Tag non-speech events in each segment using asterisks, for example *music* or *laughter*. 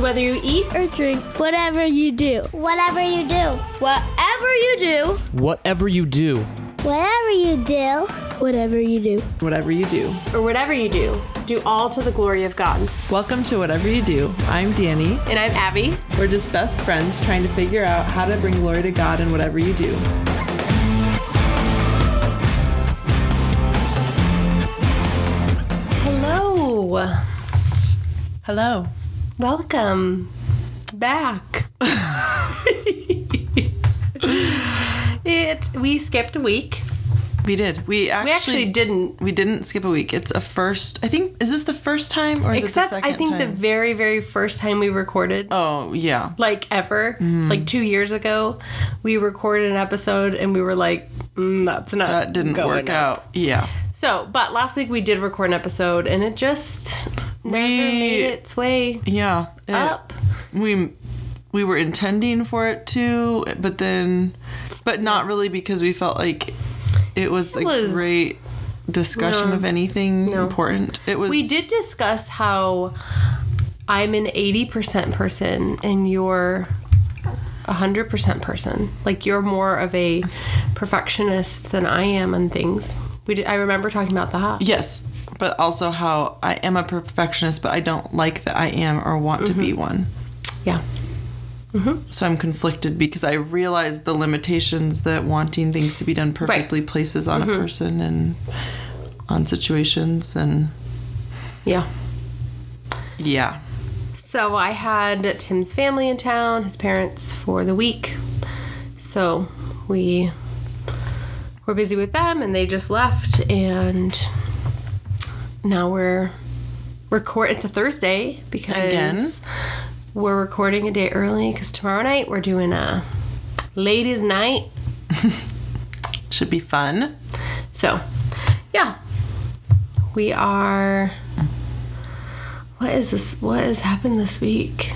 So whether you eat or drink, Whatever you do, Whatever you do, whatever you do, Whatever you do, whatever you do, whatever you do. Whatever you do. or whatever you do, do all to the glory of God. Welcome to Whatever You Do. I'm Danny. And I'm Abby. We're just best friends trying to figure out how to bring glory to God in whatever you do. Hello. Hello. Welcome back. it we skipped a week. We did. We actually, We actually didn't. We didn't skip a week. It's a first. I think. Is this the first time or is Except it the second I think the very, very first time we recorded, oh yeah. like ever, like two years ago, we recorded an episode and we were like, mm, "That's not That didn't work up." out. Yeah. So, but last week we did record an episode and it just never made its way Yeah. It- up. we we were intending for it to, but then, but not really because we felt like it was a was- great discussion No. of anything No. important. It was. We did discuss how I'm an 80% person and you're a 100% person. Like you're more of a perfectionist than I am on things. We did, I remember talking about that. Yes, but also how I am a perfectionist, but I don't like that I am or want to Mm-hmm. be one. Yeah. So I'm conflicted because I realize the limitations that wanting things to be done perfectly places on Mm-hmm. a person and on situations and Yeah. yeah. So I had Tim's family in town, his parents for the week. So we were busy with them and they just left and now we're record it's a Thursday because Again? we're recording a day early because tomorrow night we're doing a ladies night. *laughs* Should be fun. So yeah. We are what is this what has happened this week?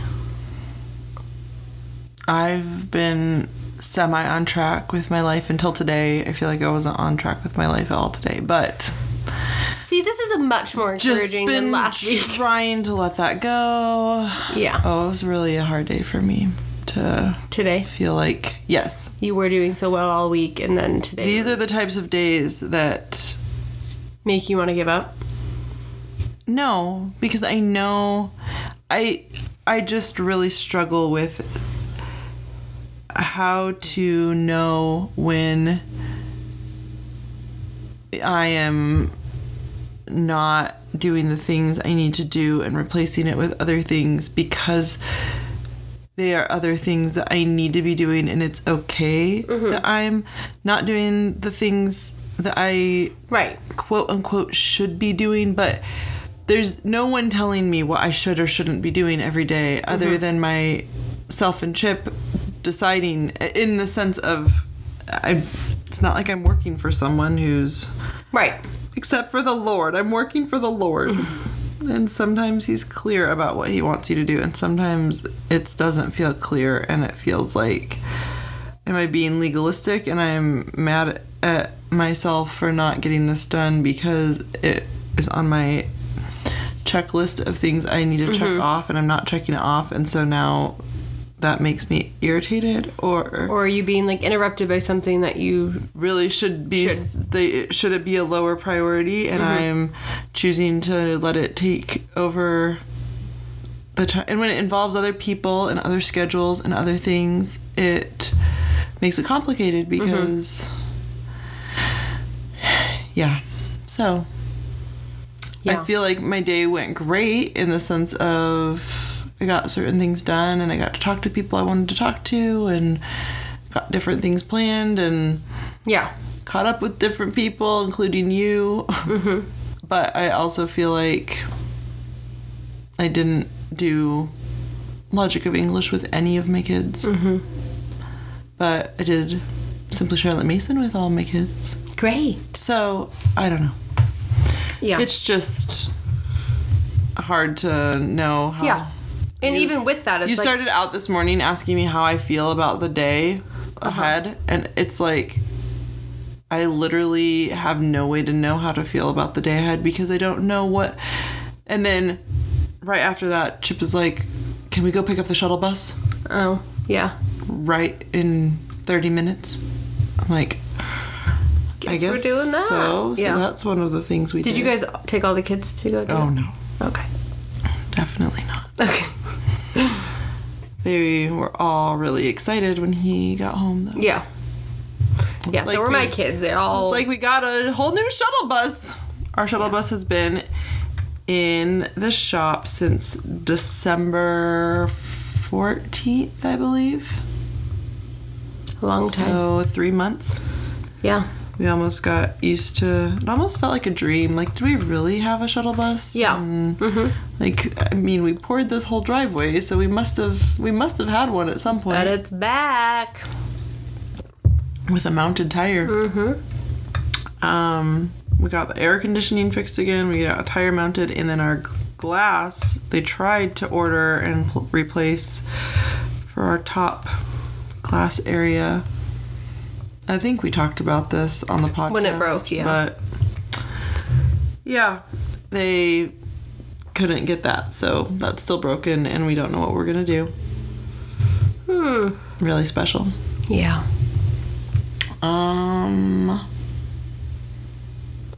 I've been semi on track with my life until today. I feel like I wasn't on track with my life at all today, but See, this is a much more just encouraging been than last week. *laughs* trying to let that go. Yeah. Oh, it was really a hard day for me to Today, feel like yes. you were doing so well all week, and then today These are the types of days that make you want to give up. no, because I know I I just really struggle with how to know when I am not doing the things I need to do and replacing it with other things because they are other things that I need to be doing and it's okay mm-hmm. that I'm not doing the things that I Right. quote unquote should be doing, but there's no one telling me what I should or shouldn't be doing every day other mm-hmm. than my self and Chip deciding in the sense of I it's not like I'm working for someone who's Right. except for the Lord. I'm working for the Lord. Mm-hmm. And sometimes he's clear about what he wants you to do, and sometimes it doesn't feel clear, and it feels like, am I being legalistic? And I'm mad at myself for not getting this done because it is on my checklist of things I need to check mm-hmm. off, and I'm not checking it off, and so now that makes me irritated, or Or are you being like interrupted by something that you? really should be Should. they should it be a lower priority and mm-hmm. i'm choosing to let it take over the time and when it involves other people and other schedules and other things it makes it complicated mm-hmm. because yeah so Yeah. i feel like my day went great in the sense of i got certain things done and i got to talk to people i wanted to talk to and got different things planned and Yeah. caught up with different people, including you. Mm-hmm. *laughs* but I also feel like I didn't do logic of English with any of my kids. Mm-hmm. But I did Simply Charlotte Mason with all my kids. Great. So I don't know. Yeah. It's just hard to know how. yeah. And even with that, it's You like, started out this morning asking me how I feel about the day Uh-huh. ahead, and it's like I literally have no way to know how to feel about the day ahead because I don't know what. And then right after that, Chip is like, Can we go pick up the shuttle bus Oh, yeah. right in 30 minutes? I'm like, I Guess guess we're doing that. So, so Yeah. that's one of the things we did. Did you guys take all the kids to go? Oh no, Okay. definitely not. Okay. *sighs* They were all really excited when he got home. Though. Yeah. Yeah. like so were my kids. They all. It's like we got a whole new shuttle bus. Our shuttle bus has been in the shop since December 14th, I believe. a long time. So three months. yeah. We almost got used to. It almost felt like a dream. Like, do we really have a shuttle bus? Yeah. And, Mm-hmm. Like, I mean, we poured this whole driveway, so we must have we must have had one at some point But it's back. with a mounted tire. Mm-hmm. Um, we got the air conditioning fixed again. We got a tire mounted, and then our glass. They tried to order and pl- replace for our top glass area. I think we talked about this on the podcast When it broke, yeah. But yeah, they couldn't get that, so that's still broken, and we don't know what we're gonna do. Hmm. Really special. Yeah. Um.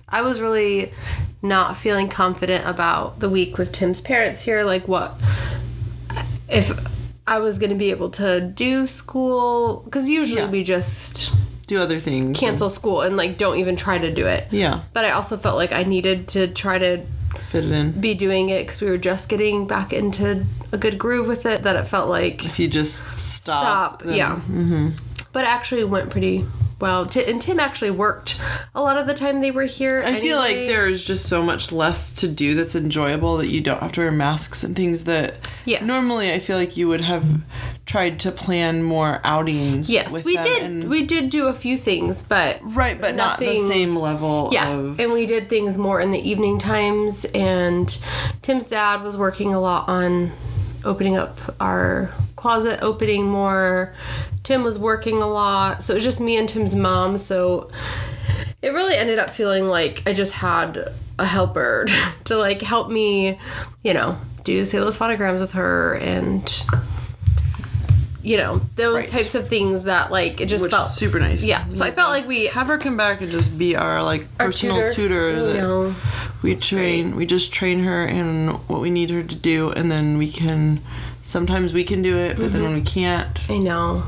I was really not feeling confident about the week with Tim's parents here. Like, what if I was going to be able to do school? Because usually Yeah. we just do other things. cancel school and like don't even try to do it. Yeah, But I also felt like I needed to try to fit it in. be doing it because we were just getting back into a good groove with it. That it felt like If you just stop. stop. then- yeah. Mm-hmm. But it actually went pretty well. Ti and Tim actually worked a lot of the time they were here. I feel like there's just so much less to do that's enjoyable that you don't have to wear masks and things that Yes. normally I feel like you would have tried to plan more outings. Yes, we did. we did do a few things, but right, but not the same level yeah, of. and we did things more in the evening times. And Tim's dad was working a lot on opening up our closet opening more. Tim was working a lot, so it was just me and Tim's mom. So it really ended up feeling like I just had a helper *laughs* to like help me, you know, do those phonograms with her and. You know those Right. types of things that like it just which felt super nice. yeah. So I felt like we have her come back and just be our like Our personal tutor. tutor, oh, that know, we train we just train her in what we need her to do and then we can sometimes we can do it but then mm-hmm. when we can't I know.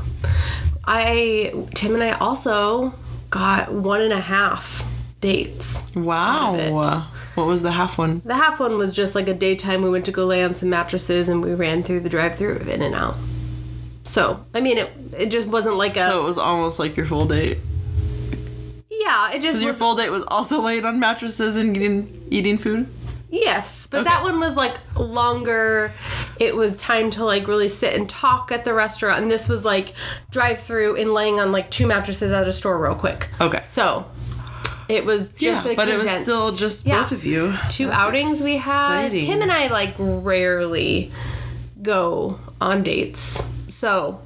I Tim and I also got one and a half dates. wow Out of it. what was the half one The half one was just like a daytime. We went to go lay on some mattresses and we ran through the drive-through of In-N-Out. So I mean, it it just wasn't like a so it was almost like your full date yeah. It just your full date was also laying on mattresses and eating eating food yes, but Okay. that one was like longer. It was time to like really sit and talk at the restaurant, and this was like drive-through and laying on like two mattresses at a store real quick. okay So it was just yeah a but it was still just yeah. both of you two That's outings we had. Tim and I like rarely go on dates. So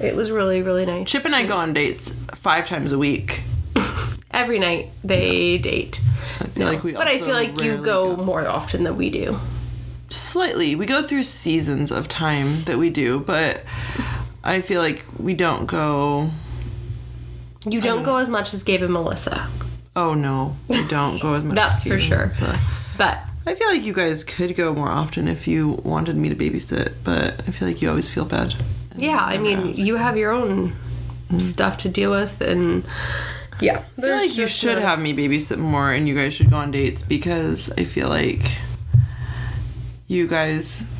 it was really, really nice. Chip and I go on dates five times a week *laughs* Every night they date. I feel like we also But I feel like you rarely go, more often than we do. slightly we go through seasons of time that we do but i feel like we don't go You don't go as much as Gabe and Melissa. oh no we *laughs* don't go as much That's as for you, sure. so. But i feel like you guys could go more often if you wanted me to babysit but i feel like you always feel bad yeah, I mean, you have your own stuff to deal with and yeah. i feel like you should have me babysit more and you guys should go on dates because i feel like you guys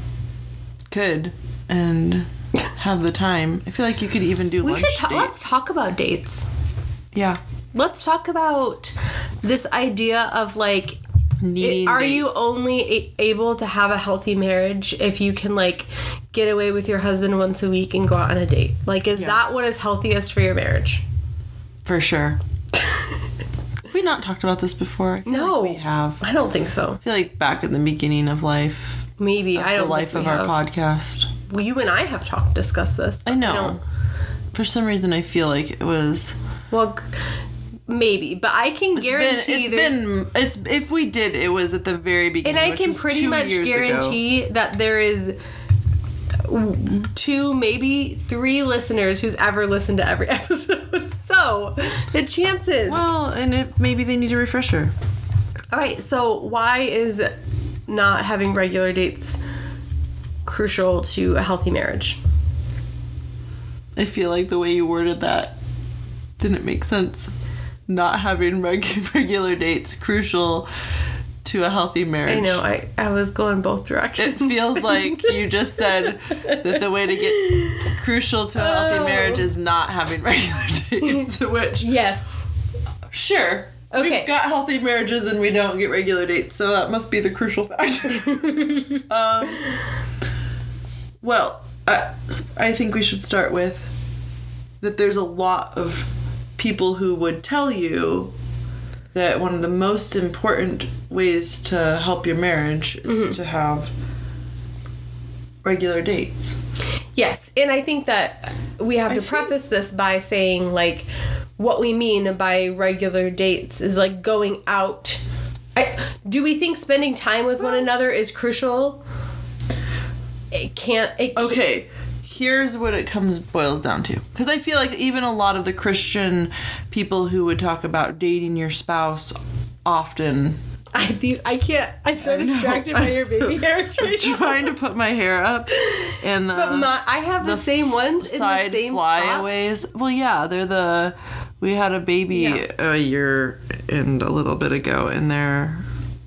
could and *laughs* have the time i feel like you could even do We lunch should ta- dates let's talk about dates. yeah Let's talk about this idea of like needing are you only a- able to have a healthy marriage if you can like get away with your husband once a week and go out on a date like is Yes. that what is healthiest for your marriage For sure. *laughs* have we not talked about this before? I No. like we have. I i don't think so I feel like back at the beginning of life, maybe i the don't life think of our have. podcast. well, you and i have talked discussed this I know. don't- For some reason, I feel like it was. well g- maybe but i can It's been. guarantee It's there's been. It's if we did, it was at the very beginning. and i can pretty much years ago. guarantee that there is two, maybe three listeners who's ever listened to every *laughs* episode. So the chances. Well, and it, maybe they need a refresher. All right, so why is not having regular dates crucial to a healthy marriage? I feel like the way you worded that didn't make sense. Not having reg- *laughs* regular dates crucial to a healthy marriage. I know, I, I was going both directions. It feels *laughs* like you just said that the way to get crucial to a healthy Oh. marriage is not having *laughs* regular dates, which yes. Sure. Okay. We've got healthy marriages and we don't get regular dates, so that must be the crucial factor. um, well, I, I think we should start with that there's a lot of people who would tell you that one of the most important ways to help your marriage is mm-hmm. to have regular dates. Yes, and I think that we have to think- preface this by saying like what we mean by regular dates is like going out. I, do we think spending time with one another is crucial? It can't. It can't- Okay, here's what it comes boils down to. Because I feel like even a lot of the Christian people who would talk about dating your spouse often I these, I can't. I'm so distracted by your baby *laughs* hairs right now. trying to put my hair up and the, But my, I have the, same ones in the same flyaways. spots. Well, yeah, they're the. We had a baby Yeah. a year and a little bit ago, and they're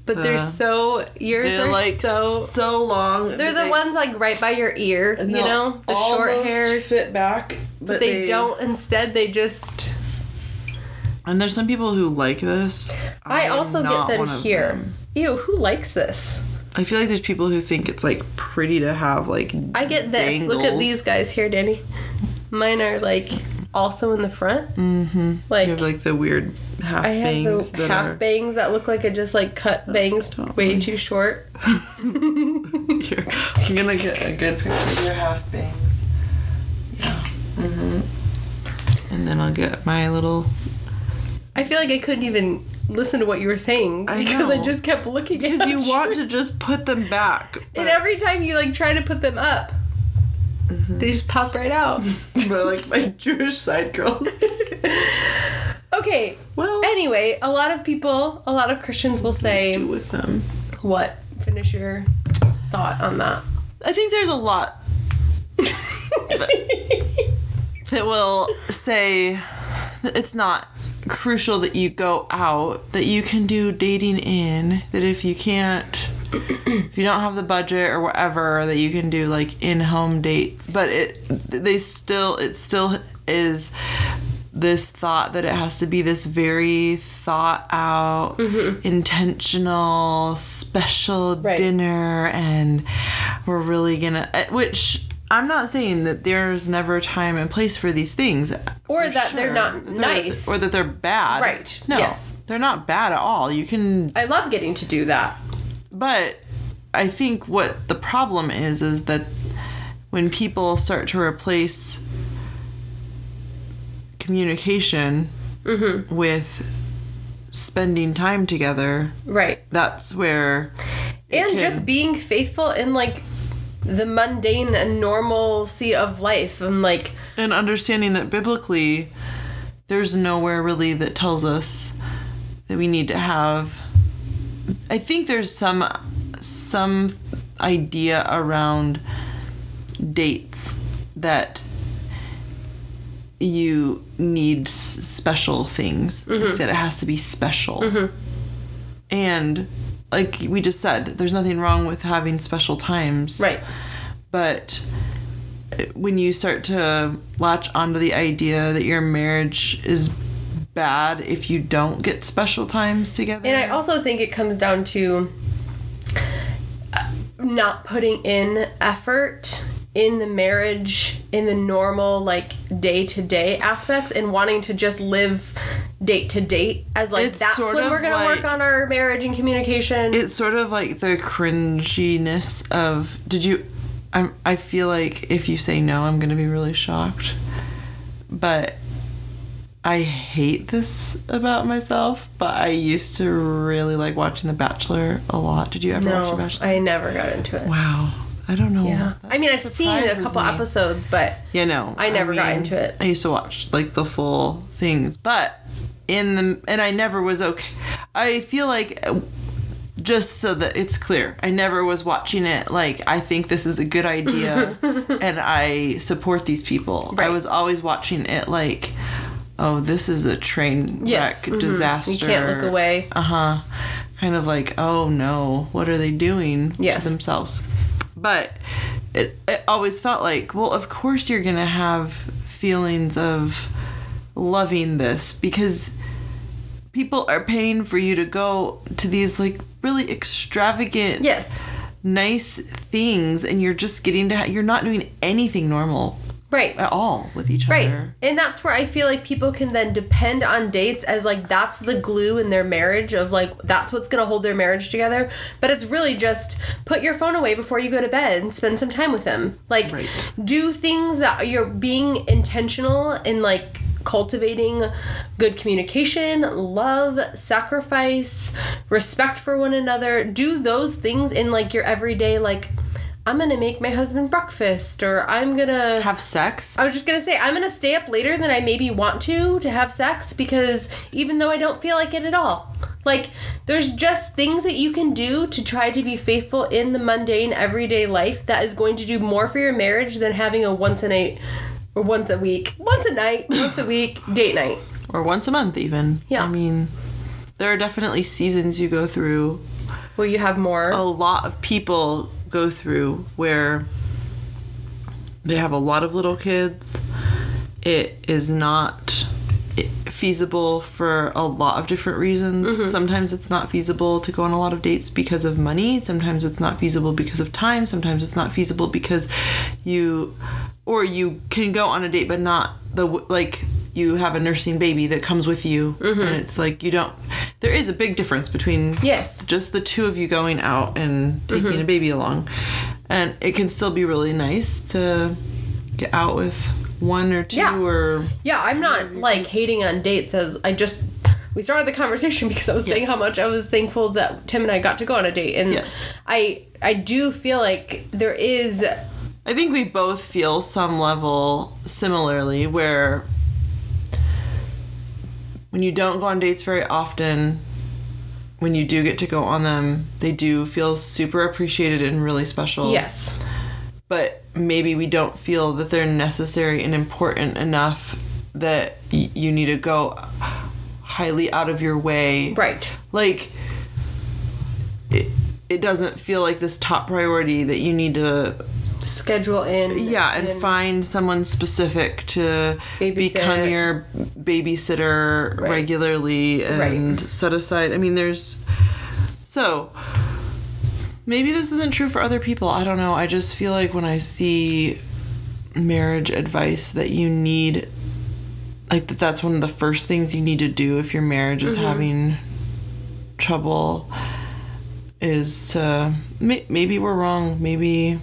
But they're uh, so yours they're are like so. so long. They're the ones like right by your ear, you know, the short hairs. fit back, but, they, don't. Instead, they just. And there's some people who like this. I am also get one them here. them. Ew, who likes this? I feel like there's people who think it's like pretty to have like. I get this. Look at these guys here, Danny. Mine are like also in the front. Mm-hmm. Like, You have like the weird half I have bangs the that half are. bangs that look like I just like cut bangs way too short. *laughs* Here, I'm gonna get a good picture of your half bangs. Yeah. Mm-hmm. And then I'll get my little. I feel like I couldn't even listen to what you were saying because I know. just kept looking at Because you want to just put them back. *laughs* And every time you like try to put them up, Mm-hmm. they just pop right out. *laughs* but like my Jewish side girls. *laughs* okay. Well, Anyway, a lot of people, a lot of Christians will say, do with them. "What? Finish your thought on that." I think there's a lot *laughs* that will say that it's not crucial that you go out, that you can do dating in, that if you can't if you don't have the budget or whatever that you can do like in-home dates but it they still it still is this thought that it has to be this very thought out intentional special Right. dinner and we're really gonna uh, which i'm not saying that there's never a time and place for these things Or that they're not They're- nice. or that they're bad Right. no Yes. they're not bad at all you can I love getting to do that. But I think what the problem is is that when people start to replace communication Mm-hmm. with spending time together, Right. that's where And can- just being faithful in like the mundane and normalcy of life and like and understanding that biblically there's nowhere really that tells us that we need to have I think there's some some idea around dates that you need special things like that it has to be special. Mm-hmm. And like we just said there's nothing wrong with having special times. Right. but eh, when you start to latch onto the idea that your marriage is bad if you don't get special times together And I also think it comes down to uh, not putting in effort in the marriage, in the normal, like day to day aspects, and wanting to just live date to date as like It's that's when we're gonna like- work on our marriage and communication. it's sort of like the cringiness of did you I'm, i feel like if you say no i'm gonna be really shocked but i hate this about myself but i used to really like watching the bachelor a lot did you ever watch the no, bachelor I never got into it. Wow. I don't know. Yeah. That I mean, I've seen a couple me. episodes, but Yeah, no. I never got into it. I used to watch like the full things, but in the and I never was okay. I feel like just so that it's clear, I never was watching it like I think this is a good idea *laughs* and I support these people. I was always watching it like oh, this is a train Yes. wreck Mhm. disaster. You can't look away. Uh huh. Kind of like, oh no, what are they doing Yes. to themselves? But it, it always felt like, well, of course you're gonna have feelings of loving this because people are paying for you to go to these like really extravagant, yes. nice things, and you're just getting to, ha- you're not doing anything normal Right. at all with each other. Right. other. And that's where I feel like people can then depend on dates as like that's the glue in their marriage of like that's what's going to hold their marriage together. But it's really just put your phone away before you go to bed and spend some time with them. Like Right. do things that you're being intentional in like cultivating good communication, love, sacrifice, respect for one another. Do those things in like your everyday like I'm to make my husband breakfast or I'm to Have sex. I was just gonna say I'm gonna stay up later than I maybe want to to have sex because even though I don't feel like it at all. Like there's just things that you can do to try to be faithful in the mundane everyday life that is going to do more for your marriage than having a once a night or once a week, once a night, once a week date night. or once a month even. Yeah. I mean, there are definitely seasons you go through. Will you have more? A lot of people go through where they have a lot of little kids. It is not feasible for a lot of different reasons. Mm-hmm. Sometimes it's not feasible to go on a lot of dates because of money. Sometimes it's not feasible because of time. Sometimes it's not feasible because you or you can go on a date but not the like you have a nursing baby that comes with you mm-hmm. and it's like you don't there is a big difference between Yes. just the two of you going out and taking mm-hmm. a baby along and it can still be really nice to get out with one or two Yeah. or Yeah, I'm not like hating on dates as I just we started the conversation *laughs* because I was saying how much I was thankful that Tim and I got to go on a date and Yes. I I do feel like there is I think we both feel some level similarly where when you don't go on dates very often, when you do get to go on them, they do feel super appreciated and really special. yes. But maybe we don't feel that they're necessary and important enough that y- you need to go highly out of your way. Right. Like, it, it doesn't feel like this top priority that you need to Schedule in yeah and find someone specific to Babysit. become your babysitter Right. regularly and Right. set aside i mean there's so maybe this isn't true for other people i don't know i just feel like when i see marriage advice that you need like that that's one of the first things you need to do if your marriage is Mm-hmm. having trouble is to maybe we're wrong maybe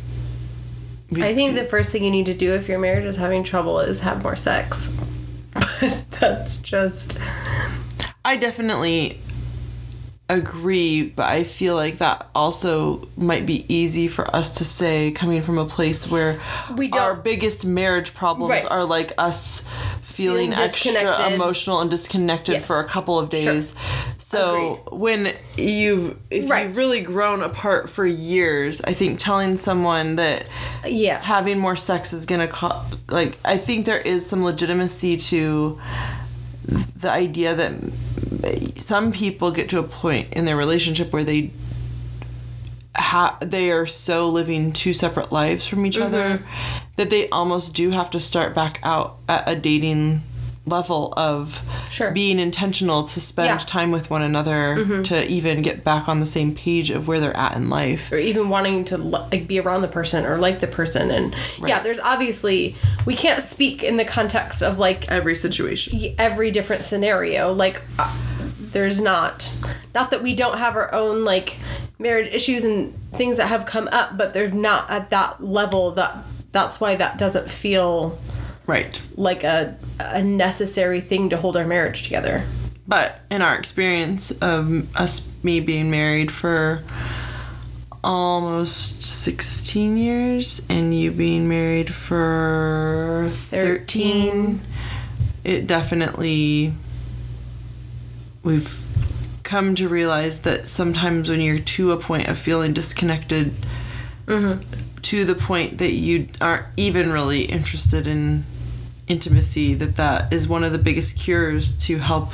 I think the first thing you need to do if your marriage is having trouble is have more sex. *laughs* But that's just I definitely agree, but I feel like that also might be easy for us to say coming from a place where We don't- our biggest marriage problems Right. are like us feeling, Feeling extra emotional and disconnected Yes. for a couple of Sure. days. So when you've if Right. you've really grown apart for years, I think telling someone that yeah. having more sex is gonna co- like I think there is some legitimacy to the idea that some people get to a point in their relationship where they ha- they are so living two separate lives from each other Mm-hmm. that they almost do have to start back out at a dating level of Sure. being intentional to spend Yeah. Mm-hmm. time with one another to even get back on the same page of where they're at in life or even wanting to like be around the person or like the person and yeah there's obviously we can't speak in the context of like every situation every different scenario like uh, there's not not that we don't have our own like marriage issues and things that have come up but they're not at that level that that's why that doesn't feel right. like a a necessary thing to hold our marriage together. But in our experience of us, me being married for almost 16 years and you being married for 13 it definitely we've come to realize that sometimes when you're to a point of feeling disconnected mm-hmm. to the point that you aren't even really interested in intimacy that that is one of the biggest cures to help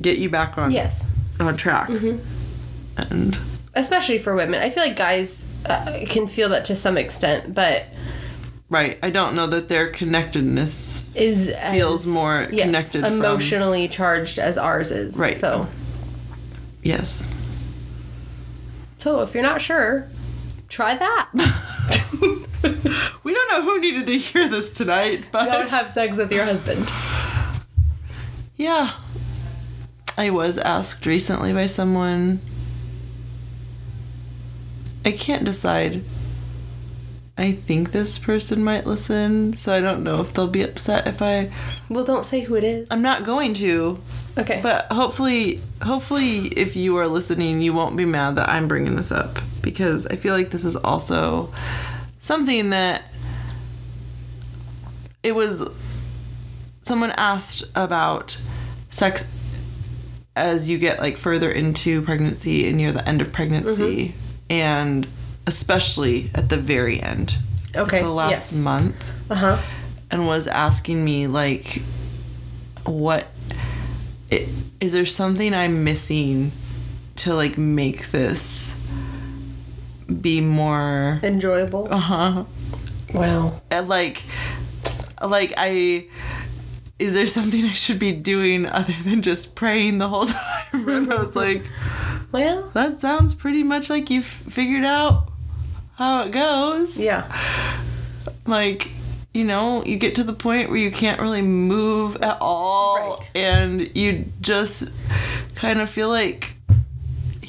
get you back on Yes. on track and Especially for women. I feel like guys uh, can feel that to some extent, but right i don't know that their connectedness is as, Feels more yes, connected from- emotionally charged as ours is. Right. So, yes so if you're not sure, try that. *laughs* *laughs* we don't know who needed to hear this tonight but Don't have sex with your husband. Yeah. I was asked recently by someone. I can't decide. I think this person might listen, so I don't know if they'll be upset if I. Well, don't say who it is. I'm not going to, Okay. but hopefully, hopefully, if you are listening, you won't be mad that I'm bringing this up because I feel like this is also something that it was someone asked about sex as you get like further into pregnancy and near the end of pregnancy and especially at the very end okay. the last yes. month Uh huh. and was asking me like what i- is there something i'm missing to like make this be more Enjoyable. uh-huh Wow. and like like i is there something i should be doing other than just praying the whole *laughs* time and i was like Well. that sounds pretty much like you've figured out how it goes Yeah. like you know you get to the point where you can't really move at all Right. and you just kind of feel like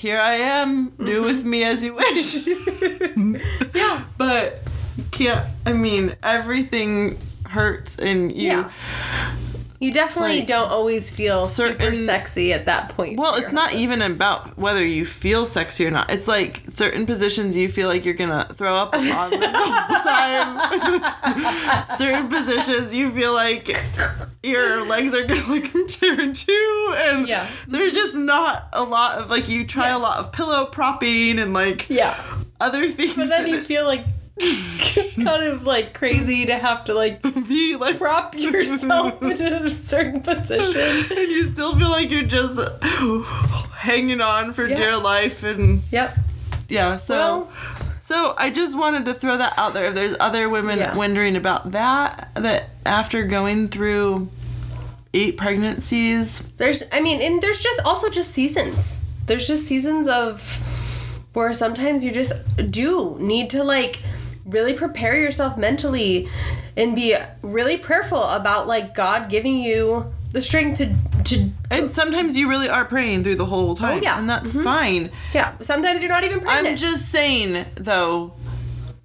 here i am do with me as you wish *laughs* Yeah. but you can't i mean everything hurts and you Yeah. You definitely like don't always feel super sexy at that point. well it's not husband. even about whether you feel sexy or not it's like certain positions you feel like you're gonna throw up on the whole *laughs* time *laughs* certain positions you feel like your legs are gonna like tear in two and Yeah. there's just not a lot of like you try a lot of pillow propping and like Yeah. other *laughs* things But then you feel like *laughs* kind of like crazy to have to like *laughs* be like prop *laughs* yourself into a certain position. and you still feel like you're just hanging on for Yeah. dear life and Yep. yeah so Well- so i just wanted to throw that out there if there's other women Yeah. wondering about that that after going through eight pregnancies There's I mean, and there's just also just seasons. There's just seasons of where sometimes you just do need to like really prepare yourself mentally and be really prayerful about like God giving you the strength to to and sometimes you really are praying through the whole oh, time Oh, yeah. and that's mm-hmm. fine yeah, sometimes you're not even pregnant. i'm just saying though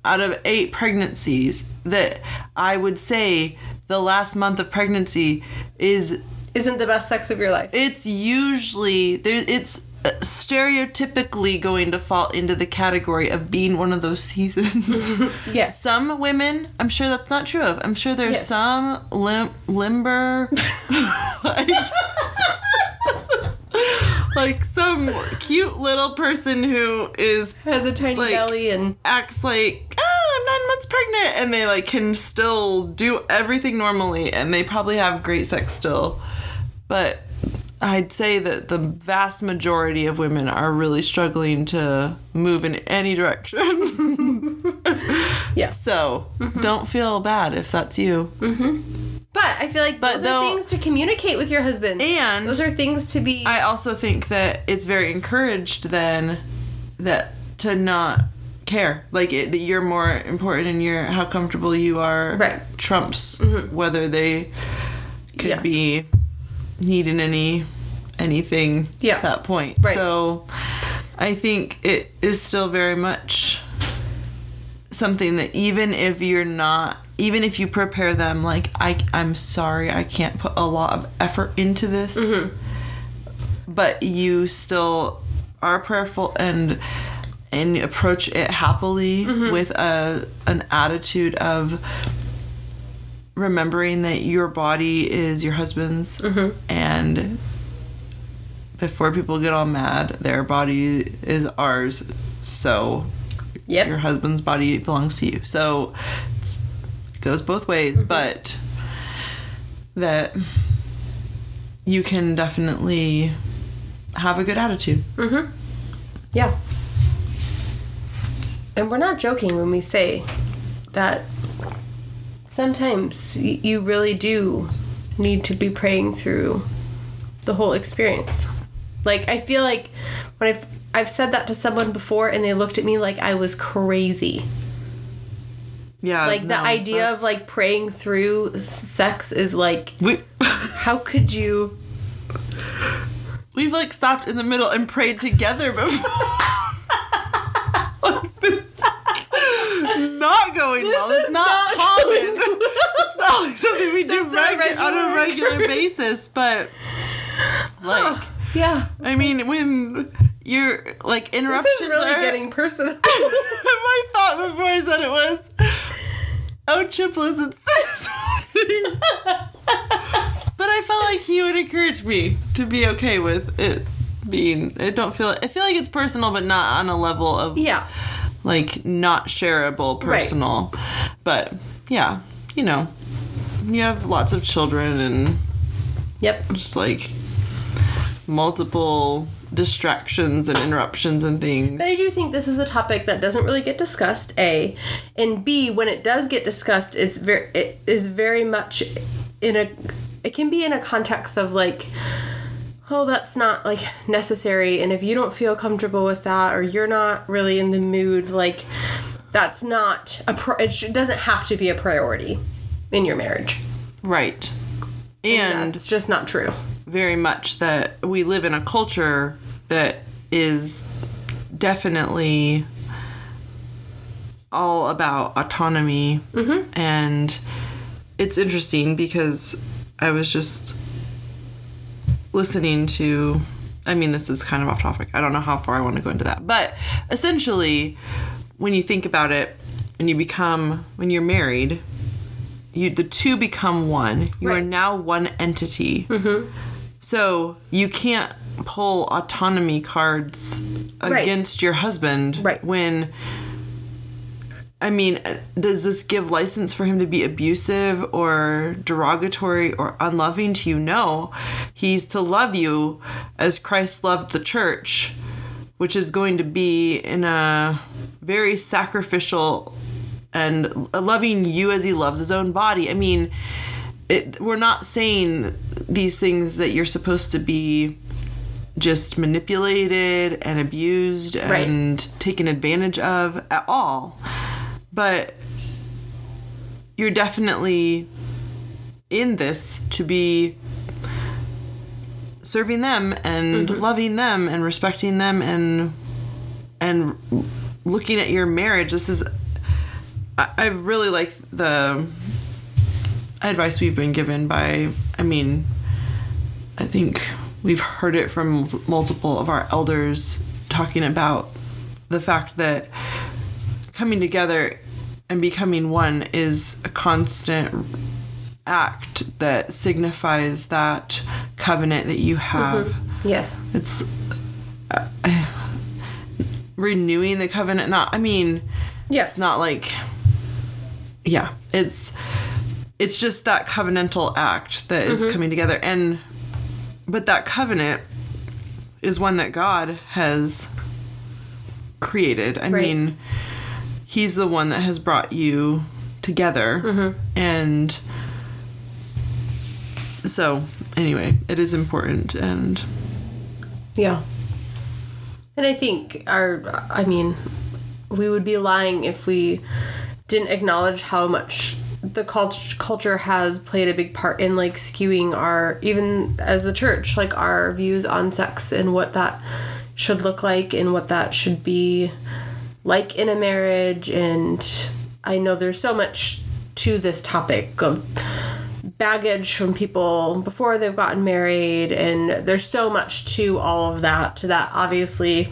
out of eight pregnancies that i would say the last month of pregnancy is isn't the best sex of your life. it's usually there it's stereotypically going to fall into the category of being one of those seasons *laughs* yes. some women i'm sure that's not true of i'm sure there's Yes. some lim- limber *laughs* like, like some cute little person who is Has a tiny like- belly and acts like oh i'm nine months pregnant and they like can still do everything normally and they probably have great sex still but i'd say that the vast majority of women are really struggling to move in any direction *laughs* yeah. so don't feel bad if that's you But I feel like But those though- are things to communicate with your husband. and those are things to be I also think that it's very encouraged then that to not care like it, that you're more important and you're how comfortable you are Right. Mm-hmm. trumps whether they could Yeah. be needing any anything Yeah. at that point Right. so I think it is still very much something that even if you're not even if you prepare them like I I'm sorry I can't put a lot of effort into this Mm-hmm. but you still are prayerful and and approach it happily with a an attitude of remembering that your body is your husband's mm-hmm. and before people get all mad their body is ours. So Yep. your husband's body belongs to you. So it goes both ways mm-hmm. but that you can definitely have a good attitude. Mm-hmm. Yeah. And we're not joking when we say that sometimes you really do need to be praying through the whole experience. Like I feel like when I've I've said that to someone before and they looked at me like I was crazy. yeah Like the idea that's- of like praying through sex is like we *laughs* how could you we've like stopped in the middle and prayed together before *laughs* not going well it's not, not common *laughs* it's not like something we do That's our on a regular regular *laughs* basis but like Yeah. i mean when you're like This interruptions is really are getting personal. *laughs* my thought before I said it was, oh, Chip listens but I felt like he would encourage me to be okay with it being. I don't feel. I feel like it's personal, but not on a level of yeah. Like not shareable personal. But yeah, you know, you have lots of children and Yep. just like multiple distractions and interruptions and things. But I do think this is a topic that doesn't really get discussed. A, and B, when it does get discussed, it's very it is very much in a it can be in a context of like oh that's not like necessary and if you don't feel comfortable with that or you're not really in the mood like that's not a pro- it sh- doesn't have to be a priority in your marriage Right. And it's just not true very much that we live in a culture that is definitely all about autonomy. Mm-hmm. And it's interesting because I was just listening to. I mean, this is kind of off topic. I don't know how far I want to go into that. But essentially, when you think about it, when you become, when you're married, you the two become one. You are now one entity. Mm-hmm. So you can't pull autonomy cards Right. against your husband Right. when. I mean, uh, does this give license for him to be abusive or derogatory or unloving to you? No. He's to love you as Christ loved the church, which is going to be in a very sacrificial and loving you as he loves his own body. I mean, it, we're not saying these things that you're supposed to be just manipulated and abused and taken advantage of at all. But you're definitely in this to be serving them and mm-hmm. loving them and respecting them and and looking at your marriage. This is I, I really like the advice we've been given by i mean i think we've heard it from multiple of our elders talking about the fact that coming together and becoming one is a constant act that signifies that covenant that you have. Yes. It's uh, renewing the covenant not i mean yes. it's not like yeah it's it's just that covenantal act that is coming together. And but that covenant is one that god has created. I Right. mean he's the one that has brought you together. Mm-hmm. And so anyway it is important and Yeah. And I think our, I mean, we would be lying if we didn't acknowledge how much the cult- culture has played a big part in like skewing our, even as the church, like our views on sex and what that should look like and what that should be like in a marriage. And I know there's so much to this topic of baggage from people before they've gotten married and there's so much to all of that to that obviously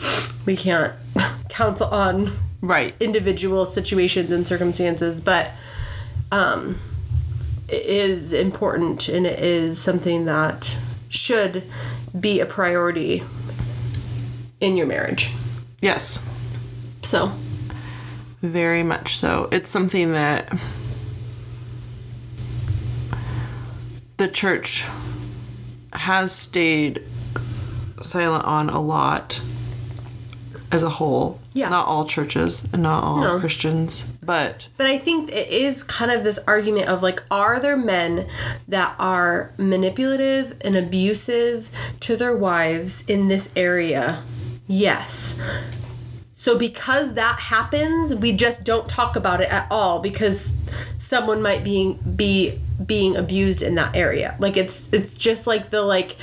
we can't *laughs* counsel on Right. individual situations and circumstances, but um, it is important and it is something that should be a priority in your marriage. Yes. So, Very much so. It's something that the church has stayed silent on a lot as a whole. Yeah. Not all churches and not all No. Christians, but but I think it is kind of this argument of like, are there men that are manipulative and abusive to their wives in this area? Yes. So because that happens, we just don't talk about it at all because someone might be be being abused in that area. Like it's it's just like the like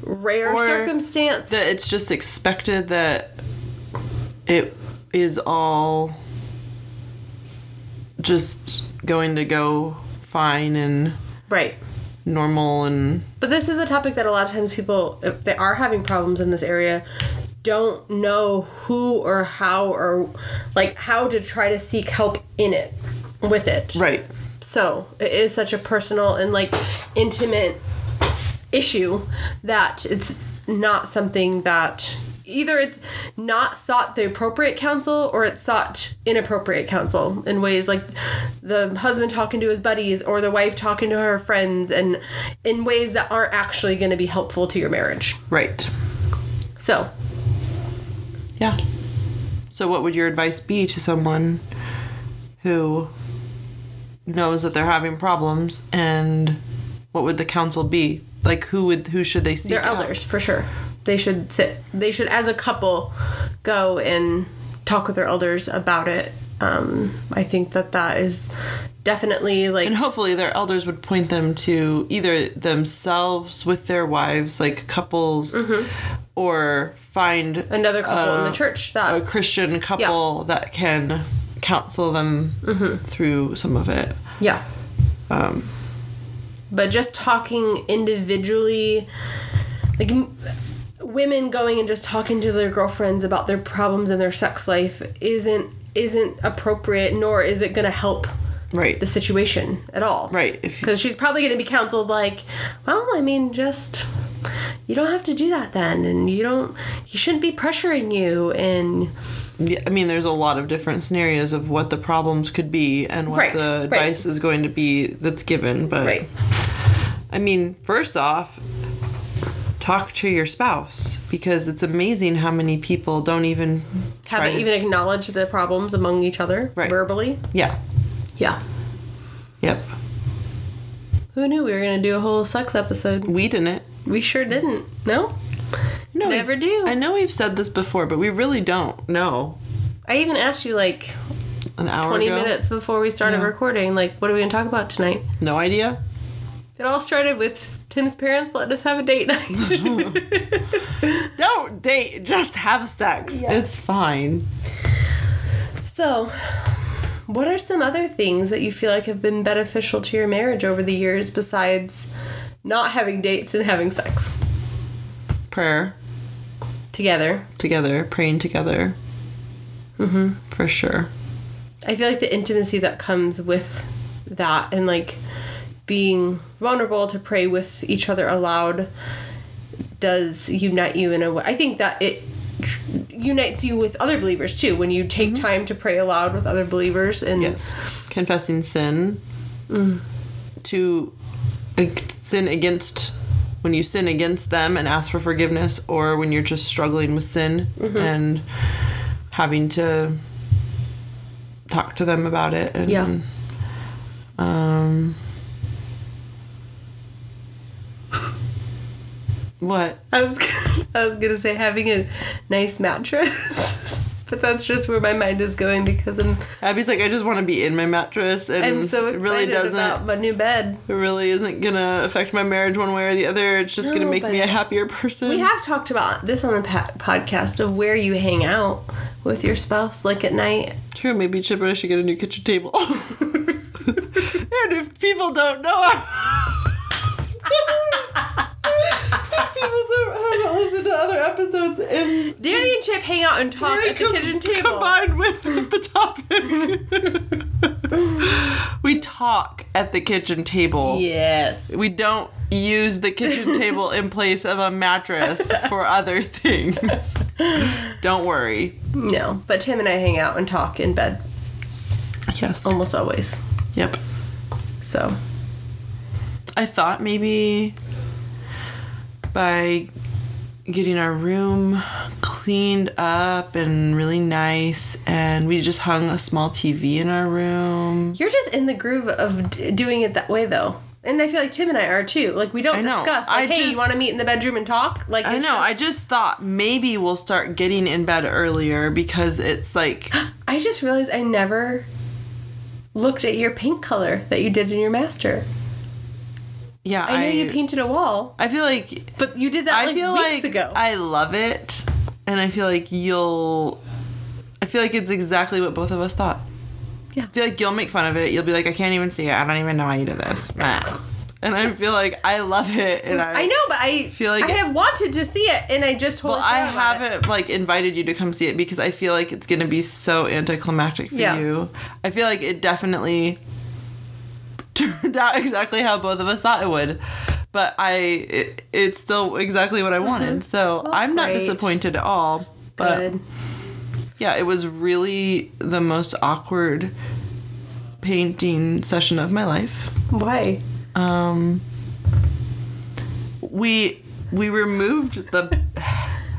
rare Or circumstance. that it's just expected that it is all just going to go fine and right. normal and But this is a topic that a lot of times people, if they are having problems in this area, don't know who or how or like how to try to seek help in it with it. right So it is such a personal and like intimate issue that it's not something that either it's not sought the appropriate counsel or it's sought inappropriate counsel in ways like the husband talking to his buddies or the wife talking to her friends and in ways that aren't actually going to be helpful to your marriage. right So, yeah so what would your advice be to someone who knows that they're having problems and what would the counsel be like who would who should they seek they're out? elders for sure. They should sit. They should, as a couple, go and talk with their elders about it. Um, I think that that is definitely like and hopefully their elders would point them to either themselves with their wives like couples or find another couple in uh, the church that a christian couple that can counsel them Mm-hmm. through some of it yeah. um, But just talking individually, like m- women going and just talking to their girlfriends about their problems in their sex life isn't isn't appropriate, nor is it going to help right the situation at all. right because she's probably going to be counseled like well i mean just you don't have to do that then and you don't he shouldn't be pressuring you and Yeah, I mean, there's a lot of different scenarios of what the problems could be and what Right, the right. advice is going to be that's given. But right I mean, first off, talk to your spouse because it's amazing how many people don't even haven't to- even acknowledged the problems among each other Right. verbally Yeah. yeah Yep. who knew we were going to do a whole sex episode We didn't. We sure didn't no No, Never do. I know we've said this before, but we really don't know. i even asked you like An hour 20 ago. minutes before we started Yeah. recording like what are we going to talk about tonight No idea. it all started with tim's parents letting us have a date night *laughs* Don't date. Just have sex. Yeah. It's fine. So, what are some other things that you feel like have been beneficial to your marriage over the years besides not having dates and having sex Prayer together? together, praying together. Mm-hmm. For sure. I feel like the intimacy that comes with that and like being vulnerable to pray with each other aloud does unite you in a way. I think that it unites you with other believers too when you take time to pray aloud with other believers and Yes. Confessing sin. To uh, sin against when you sin against them and ask for forgiveness, or when you're just struggling with sin and having to talk to them about it. And, Yeah. Um. What? I was *laughs* I was gonna say having a nice mattress, *laughs* but that's just where my mind is going because I'm Abby's like, I just want to be in my mattress, and I'm so it excited really doesn't. about my new bed. it really isn't gonna affect my marriage one way or the other. It's just gonna make me a happier person. We have talked about this on the pa- podcast of where you hang out with your spouse, like at night. True, maybe Chip and I should get a new kitchen table. *laughs* and if people don't know, if people don't have haven't listened to other episodes in Danny and Chip hang out and talk at the com- kitchen table. combined with *laughs* the topic. we talk at the kitchen table. Yes. We don't use the kitchen *laughs* table in place of a mattress for other things. don't worry. No, but Tim and I hang out and talk in bed Yes. almost always. Yep. So, I thought maybe by getting our room cleaned up and really nice, and we just hung a small TV in our room. you're just in the groove of d- doing it that way though. And I feel like Tim and I are too. Like we don't I know. discuss like, I hey, you want to meet in the bedroom and talk? Like I know. I just- just thought maybe we'll start getting in bed earlier because it's like *gasps* I just realized I never looked at your paint color that you did in your master. Yeah. I know you painted a wall, I feel like but you did that I like feel weeks like ago. I love it, and I feel like you'll. I feel like it's exactly what both of us thought. Yeah. I feel like you'll make fun of it. You'll be like, I can't even see it. I don't even know how you did this. *laughs* And I feel like I love it, and I. I know, but I feel like- I have wanted to see it, and I just totally. Well, I about it. haven't like invited you to come see it because I feel like it's gonna be so anticlimactic for Yeah. you. I feel like it definitely turned out exactly how both of us thought it would, but I it, it's still exactly what I wanted. So I'm not great. disappointed at all. But Good. yeah, it was really the most awkward painting session of my life. Why? Um, we we removed the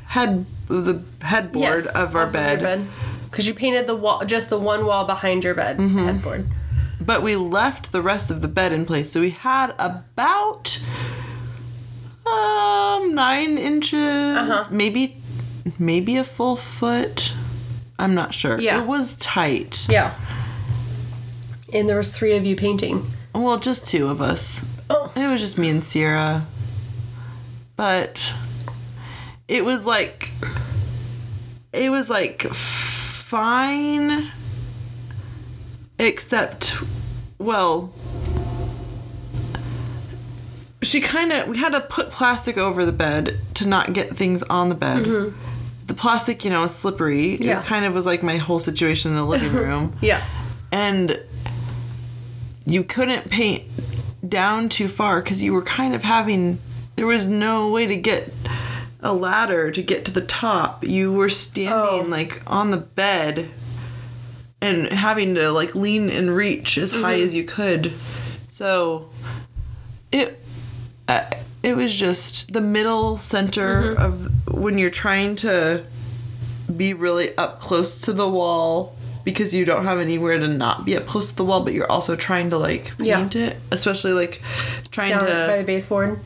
head the headboard of our bed, Because you painted the wall, just the one wall behind your bed Mm-hmm. headboard. But we left the rest of the bed in place. So we had about um nine inches, Uh-huh. maybe maybe a full foot. I'm not sure. Yeah. it was tight. Yeah. And there was three of you painting. Well, just two of us. Oh. It was just me and Sierra. But it was like it was like fine except well she kind of we had to put plastic over the bed to not get things on the bed. Mm-hmm. The plastic, you know, is slippery. Yeah. It kind of was like my whole situation in the living *laughs* room Yeah. and you couldn't paint down too far because you were kind of having there was no way to get a ladder to get to the top you were standing Oh. like on the bed and having to like lean and reach as high as you could so it uh, it was just the middle center of when you're trying to be really up close to the wall because you don't have anywhere to not be up close to the wall, but you're also trying to like Yeah. paint it, especially like trying Down to by the baseboard.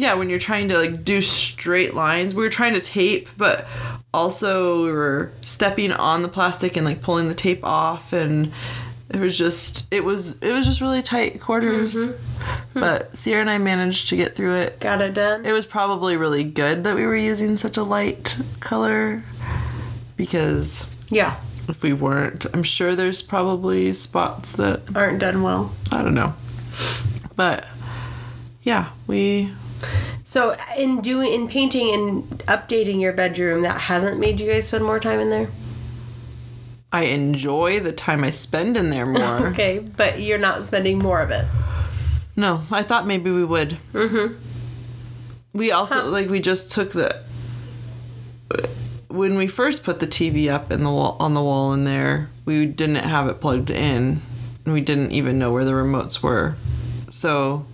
Yeah when you're trying to like do straight lines. We were trying to tape, but also we were stepping on the plastic and like pulling the tape off, and it was just it was it was just really tight quarters. Mm-hmm. Hmm. But Sierra and I managed to get through it. Got it done. It was probably really good that we were using such a light color because yeah. if we weren't, I'm sure there's probably spots that Aren't done well. I don't know. But yeah, we So in doing in painting and updating your bedroom, that hasn't made you guys spend more time in there. I enjoy the time I spend in there more. *laughs* Okay, but you're not spending more of it. No, I thought maybe we would. Mm-hmm. We also like we just took the when we first put the TV up in the wall on the wall in there. We didn't have it plugged in, and we didn't even know where the remotes were. So,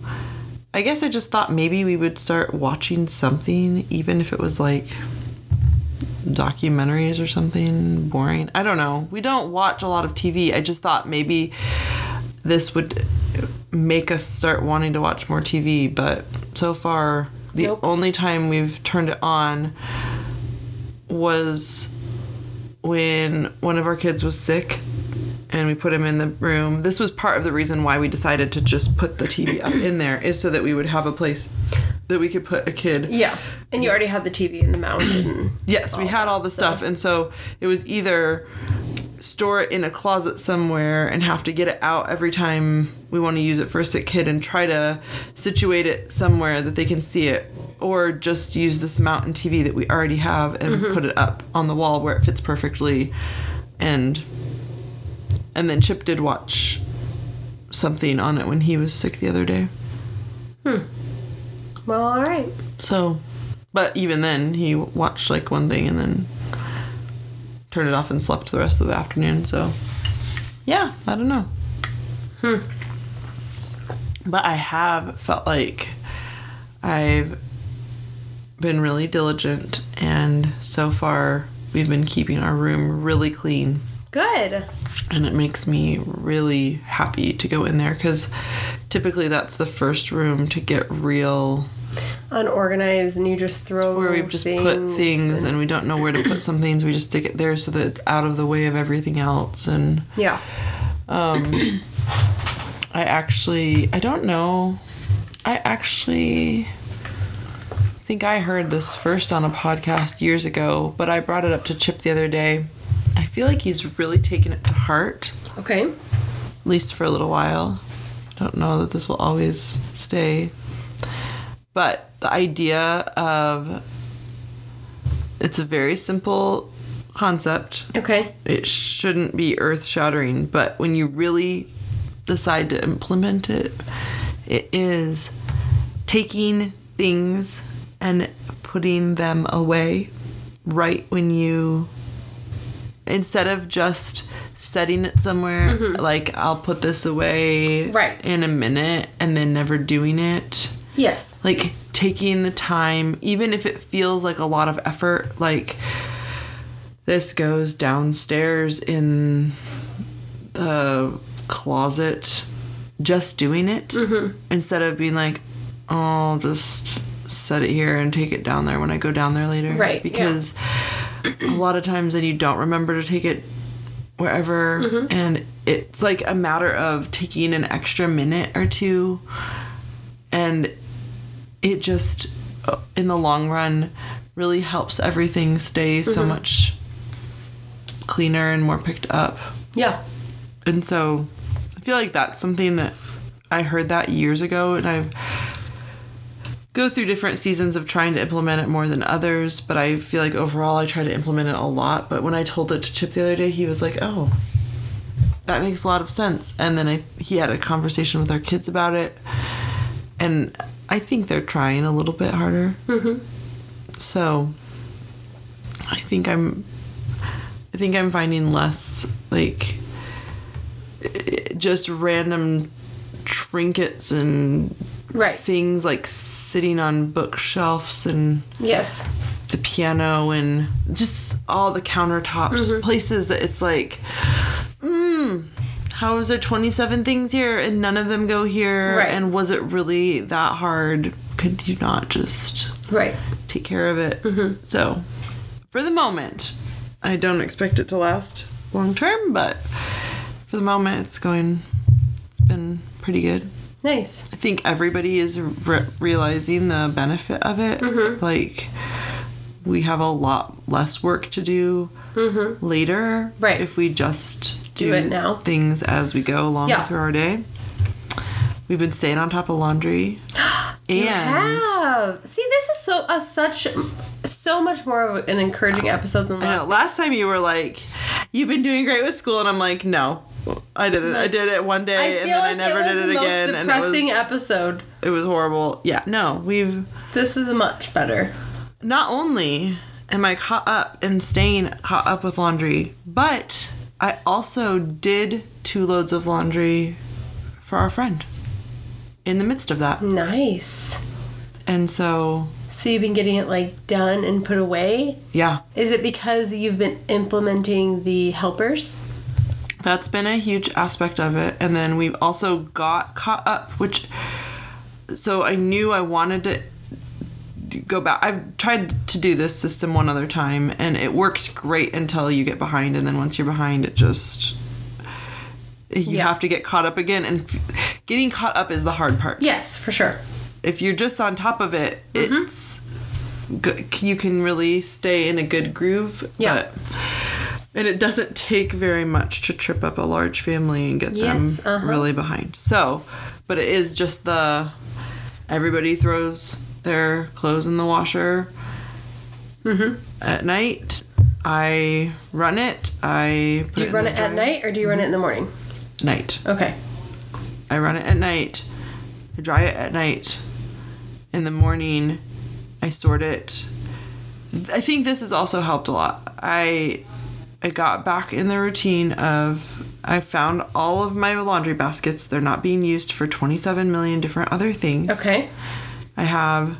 I guess I just thought maybe we would start watching something, even if it was like documentaries or something boring. I don't know. We don't watch a lot of TV. I just thought maybe this would make us start wanting to watch more TV, but so far the Nope. only time we've turned it on was when one of our kids was sick and we put him in the room. This was part of the reason why we decided to just put the TV up in there is so that we would have a place that we could put a kid. Yeah, and you already had the TV in the mount. *clears throat* Yes, we had all the stuff, and so it was either store it in a closet somewhere and have to get it out every time we want to use it for a sick kid and try to situate it somewhere that they can see it, or just use this mountain TV that we already have and mm-hmm. put it up on the wall where it fits perfectly and and then Chip did watch something on it when he was sick the other day. Hmm. Well, all right. So, but even then, he watched like one thing and then turned it off and slept the rest of the afternoon. So, yeah, I don't know. Hmm. But I have felt like I've been really diligent, and so far, we've been keeping our room really clean. Good. And it makes me really happy to go in there because typically that's the first room to get real Unorganized, and you just throw where we just put things and we don't know where to put some things. We just stick it there so that it's out of the way of everything else. And Yeah. Um, I actually, I don't know. I actually think I heard this first on a podcast years ago, but I brought it up to Chip the other day. I feel like he's really taken it to heart, Okay. at least for a little while. I don't know that this will always stay. But the idea of it's a very simple concept Okay. it shouldn't be earth shattering, but when you really decide to implement it, it is taking things and putting them away right when you instead of just setting it somewhere mm-hmm. like I'll put this away Right. in a minute and then never doing it Yes. like taking the time even if it feels like a lot of effort like this goes downstairs in the closet just doing it mm-hmm. instead of being like oh I'll just set it here and take it down there when I go down there later Right, yeah. A lot of times and you don't remember to take it wherever Mm-hmm. and it's like a matter of taking an extra minute or two and it just uh, in the long run really helps everything stay so Mm-hmm. much cleaner and more picked up Yeah. and so i feel like that's something that i heard that years ago and i've go through different seasons of trying to implement it more than others but i feel like overall i try to implement it a lot but when i told it to chip the other day he was like oh that makes a lot of sense and then I, he had a conversation with our kids about it and i think they're trying a little bit harder mm-hmm. so i think i'm i think i'm finding less like just random trinkets and Right. things like sitting on bookshelves and Yes. the piano and just all the countertops, places that it's like, mm, how is there 27 things here and none of them go here? Right. And was it really that hard? Could you not just Right. take care of it? So, for the moment, I don't expect it to last long term, but for the moment, it's going, it's been pretty good. Nice. I think everybody is re- realizing the benefit of it. Like, we have a lot less work to do later. Right. If we just do, Do it now. things as we go along Yeah. through our day. We've been staying on top of laundry. *gasps* and Have. See, this is so uh, such so much more of an encouraging episode than last. I know, last time you were like, "You've been doing great with school," and I'm like, "No, I didn't. I did it one day, and then like I never it did it again, and it was depressing was episode. it was horrible." Yeah, no, we've This is much better. not only am I caught up and staying caught up with laundry, but I also did two loads of laundry for our friend in the midst of that. Nice. And so, So you've been getting it like done and put away. yeah, Is it because you've been implementing the helpers? That's been a huge aspect of it. And then we've also got caught up, which, so I knew I wanted to go back. I've tried to do this system one other time, and it works great until you get behind, and then once you're behind, it just you Yeah. have to get caught up again, and f- getting caught up is the hard part. Yes, for sure. If you're just on top of it, Mm-hmm. it's. You can really stay in a good groove. Yeah. But, and it doesn't take very much to trip up a large family and get Yes, them uh-huh. really behind. So, but it is just the everybody throws their clothes in the washer at night. I run it. I put Do you in run it at night or do you run it in the morning? Night. Okay. I run it at night. I dry it at night. In the morning, I sort it. I think this has also helped a lot. I I got back in the routine of I found all of my laundry baskets. They're not being used for 27 million different other things. Okay. I have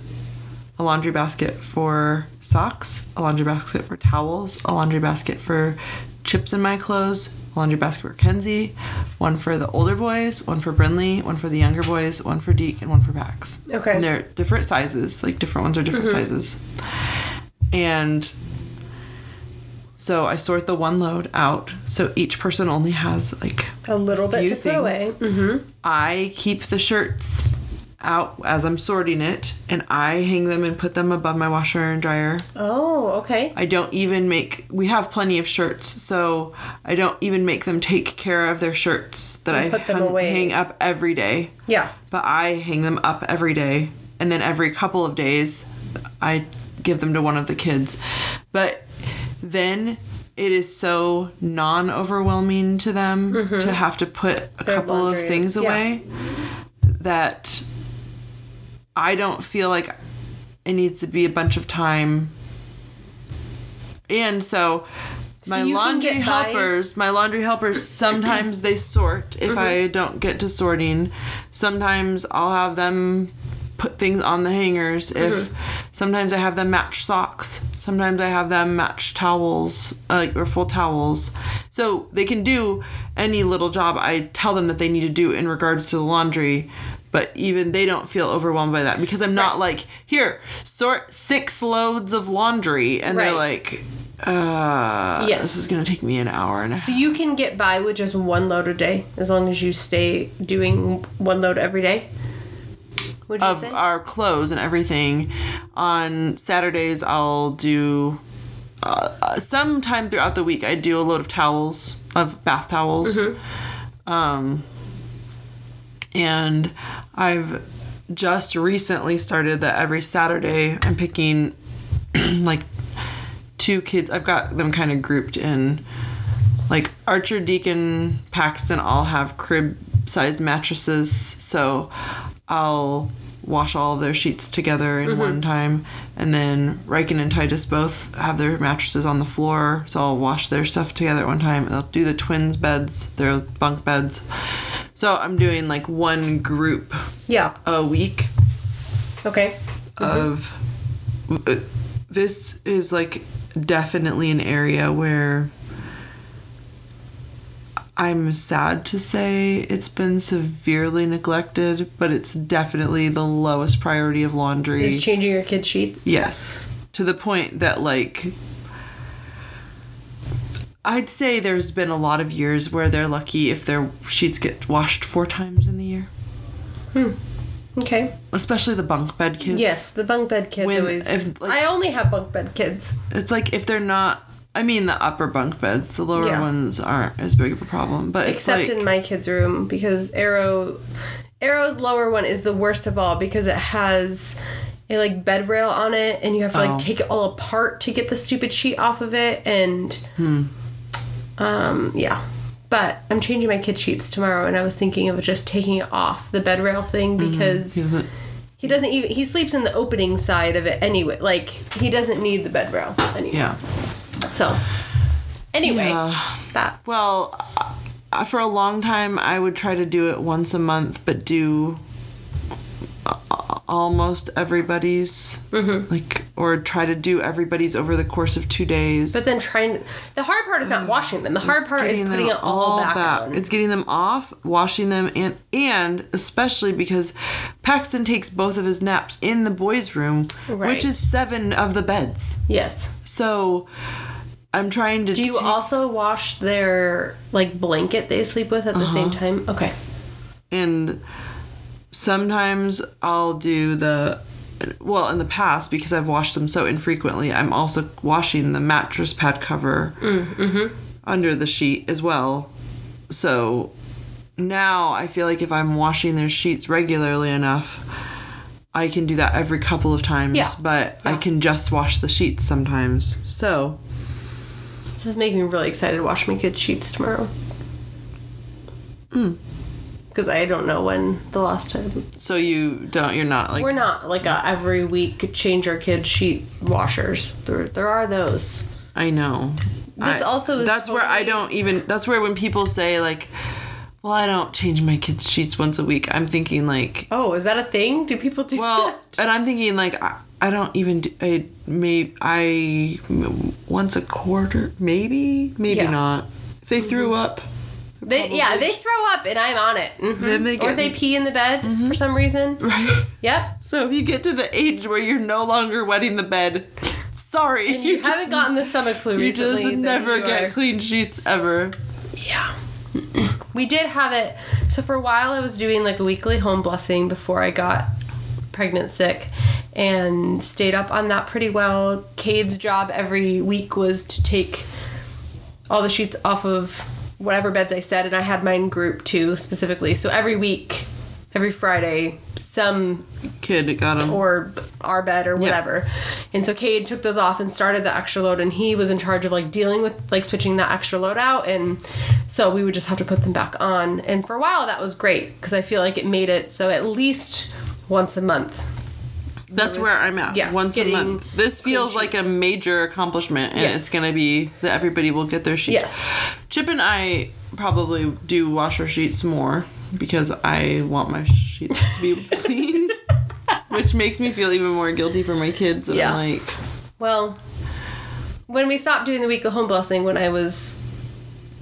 a laundry basket for socks, a laundry basket for towels, a laundry basket for Chip's in my clothes, a laundry basket for Kenzie, one for the older boys, one for Brinley, one for the younger boys, one for Deke, and one for Pax. Okay. And they're different sizes, like different ones are different mm-hmm. sizes. And so I sort the one load out, so each person only has like A little bit Few to throw away. Mm-hmm. I keep the shirts out as I'm sorting it and I hang them and put them above my washer and dryer. Oh, okay. I don't even make we have plenty of shirts, so I don't even make them take care of their shirts that And I put them hung- away. hang up every day. Yeah. But I hang them up every day and then every couple of days I give them to one of the kids. But then it is so non-overwhelming to them to have to put a Mm-hmm. Their couple laundry, of things yeah. away that I don't feel like it needs to be a bunch of time. And so my can laundry get by- helpers, my laundry helpers *coughs* sometimes they sort if Mm-hmm. I don't get to sorting. Sometimes I'll have them put things on the hangers if Mm-hmm. sometimes I have them match socks. Sometimes I have them match towels, uh, like or full towels. So they can do any little job I tell them that they need to do in regards to the laundry. But even they don't feel overwhelmed by that because I'm not like, here, sort six loads of laundry. And they're like, uh, Yes. this is going to take me an hour and a half. So you can get by with just one load a day as long as you stay doing one load every day? You of our clothes and everything. On Saturdays, I'll do. Uh, uh, sometime throughout the week, I do a load of towels, of bath towels. Um, and I've just recently started that every Saturday I'm picking *clears throat* like two kids. I've got them kind of grouped in like Archer, Deacon, Paxton all have crib sized mattresses, so I'll wash all of their sheets together in one time. And then Riken and Titus both have their mattresses on the floor, so I'll wash their stuff together at one time. They'll do the twins' beds, their bunk beds. So I'm doing like one group yeah. a week Okay. of uh, this is like definitely an area where I'm sad to say it's been severely neglected, but it's definitely the lowest priority of laundry. Is changing your kids' sheets? Yes. To the point that, like, I'd say there's been a lot of years where they're lucky if their sheets get washed four times in the year. Hmm. Okay. Especially the bunk bed kids. Yes, the bunk bed kids When- always. if, like- I only have bunk bed kids. It's like if they're not. I mean, the upper bunk beds, the lower Yeah. ones aren't as big of a problem. But Except like, in my kids' room because Arrow Arrow's lower one is the worst of all because it has a like bed rail on it and you have to like Oh. take it all apart to get the stupid sheet off of it and Hmm. um yeah. But I'm changing my kid sheets tomorrow and I was thinking of just taking it off the bed rail thing because he doesn't. he doesn't even he sleeps in the opening side of it anyway. Like he doesn't need the bed rail anymore. Yeah. So anyway, Yeah. that Well, uh, for a long time, I would try to do it once a month, but do uh, almost everybody's like or try to do everybody's over the course of two days But then trying the hard part is not washing them. The hard It's part is getting putting them it all, back, on. It's getting them off, washing them, and and especially because Paxton takes both of his naps in the boys' room, Right. which is seven of the beds. yes. So I'm trying to. Do you take- also wash their like blanket they sleep with at the same Uh-huh. time? Okay. and sometimes I'll do the. Well, in the past, because I've washed them so infrequently, I'm also washing the mattress pad cover under the sheet as well. So now I feel like if I'm washing their sheets regularly enough, I can do that every couple of times, Yeah. but I can just wash the sheets sometimes. So, This is making me really excited to wash my kids' sheets tomorrow. Hmm. Because I don't know when the last time. so you don't you're not like We're not like a every week change our kids' sheet washers. There, there are those. I know. This I- also is That's where I don't even that's where when people say like well, I don't change my kids' sheets once a week. I'm thinking like Oh, is that a thing? Do people do Well, that? and I'm thinking like I, I don't even do, I may I once a quarter maybe maybe Yeah. Mm-hmm. not. If they threw up, They, yeah, they throw up and I'm on it. Mhm. Then they get, or they pee in the bed for some reason. right? Yep. So if you get to the age where you're no longer wetting the bed, sorry, And you, haven't gotten the stomach flu you just never you get clean sheets ever. Yeah. we did have it. So for a while, I was doing like a weekly home blessing before I got pregnant sick and stayed up on that pretty well. Cade's job every week was to take all the sheets off of whatever beds I said, and I had mine grouped too specifically. So every week, every Friday, some Kid got them. or our bed or whatever. And so Cade took those off and started the extra load and he was in charge of like dealing with like switching that extra load out and so we would just have to put them back on. And for a while that was great because I feel like it made it so at least once a month. That's was- where I'm at. yes, once a month. This feels like a major accomplishment, and Yes. it's gonna be that everybody will get their sheets. Yes. Chip and I probably do wash our sheets more because I want my sheets to be *laughs* clean, which makes me feel even more guilty for my kids. And Yeah. I'm like, Well, when we stopped doing the weekly home blessing when I was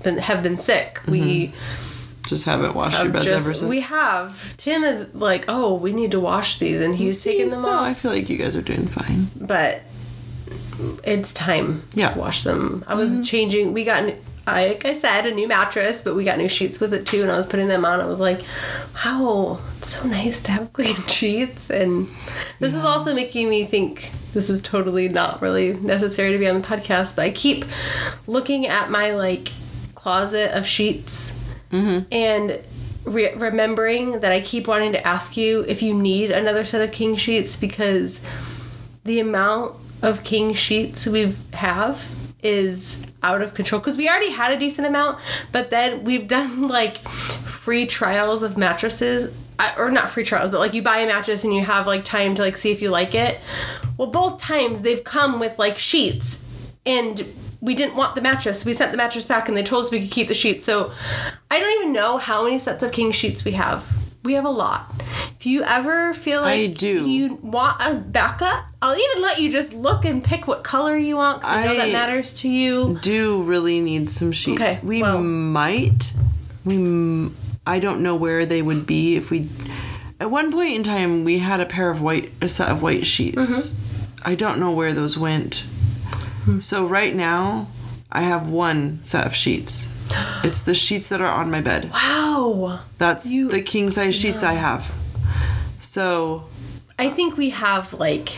been, have been sick, we mm-hmm. Just haven't washed your beds ever since. we have Tim is like, "Oh, we need to wash these." And he's See, taking them so off. I feel like you guys are doing fine. but it's time Yeah. to wash them. I was mm-hmm. changing. We got, like I said, a new mattress, but we got new sheets with it too. And I was putting them on. I was like, wow, it's so nice to have *laughs* clean sheets. And this is also making me think. This is totally not really necessary to be on the podcast, but I keep looking at my like closet of sheets Mm-hmm. and re- remembering that I keep wanting to ask you if you need another set of king sheets because the amount of king sheets we have is out of control. Because we already had a decent amount but then we've done *laughs* like free trials of mattresses. Or not free trials but like you buy a mattress and you have like time to like see if you like it. Well both times they've come with like sheets. And we didn't want the mattress we sent the mattress back and they told us we could keep the sheets so i don't even know how many sets of king sheets we have we have a lot if you ever feel like I do. you want a backup i'll even let you just look and pick what color you want because i know that matters to you Do really need some sheets. Okay, we well- might. We. m- I don't know where they would be if we. At one point in time, we had a pair of white, a set of white sheets. Mm-hmm. I don't know where those went. Hmm. So right now, I have one set of sheets. It's the sheets that are on my bed. wow That's You- the king size sheets I have. So i think we have like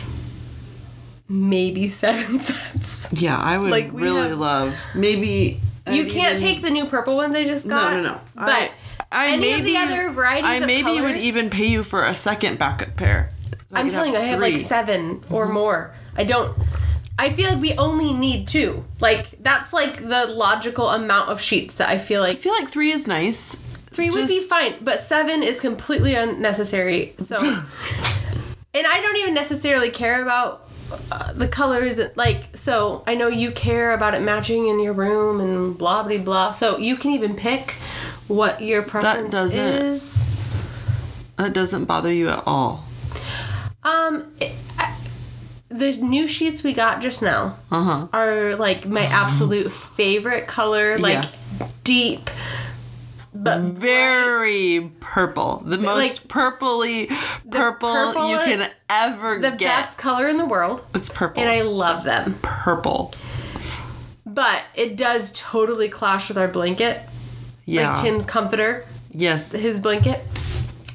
maybe seven *laughs* sets yeah, I would Like, really have- love maybe. you I'd can't even- take the new purple ones i just got No, no, no. but I, I any maybe, of the other varieties I maybe would even pay you for a second backup pair. So I'm telling you, I have like. Mm-hmm. 7 or more. I don't. I feel like we only need two. Like that's like the logical amount of sheets that I feel like. I feel like three is nice. three would be fine, but seven is completely unnecessary. So, *laughs* and I don't even necessarily care about uh, the colors. Like, so I know you care about it matching in your room and blah blah blah. So you can even pick what your preference doesn't- is. That doesn't bother you at all. Um, it, the new sheets we got just now Uh huh. are like my absolute favorite color, like deep, but Very purple. The most like, purpley purple, purple you can ever the get. The best color in the world, It's purple. and I love them. purple. But it does totally clash with our blanket, Yeah. like Tim's comforter, yes. his blanket.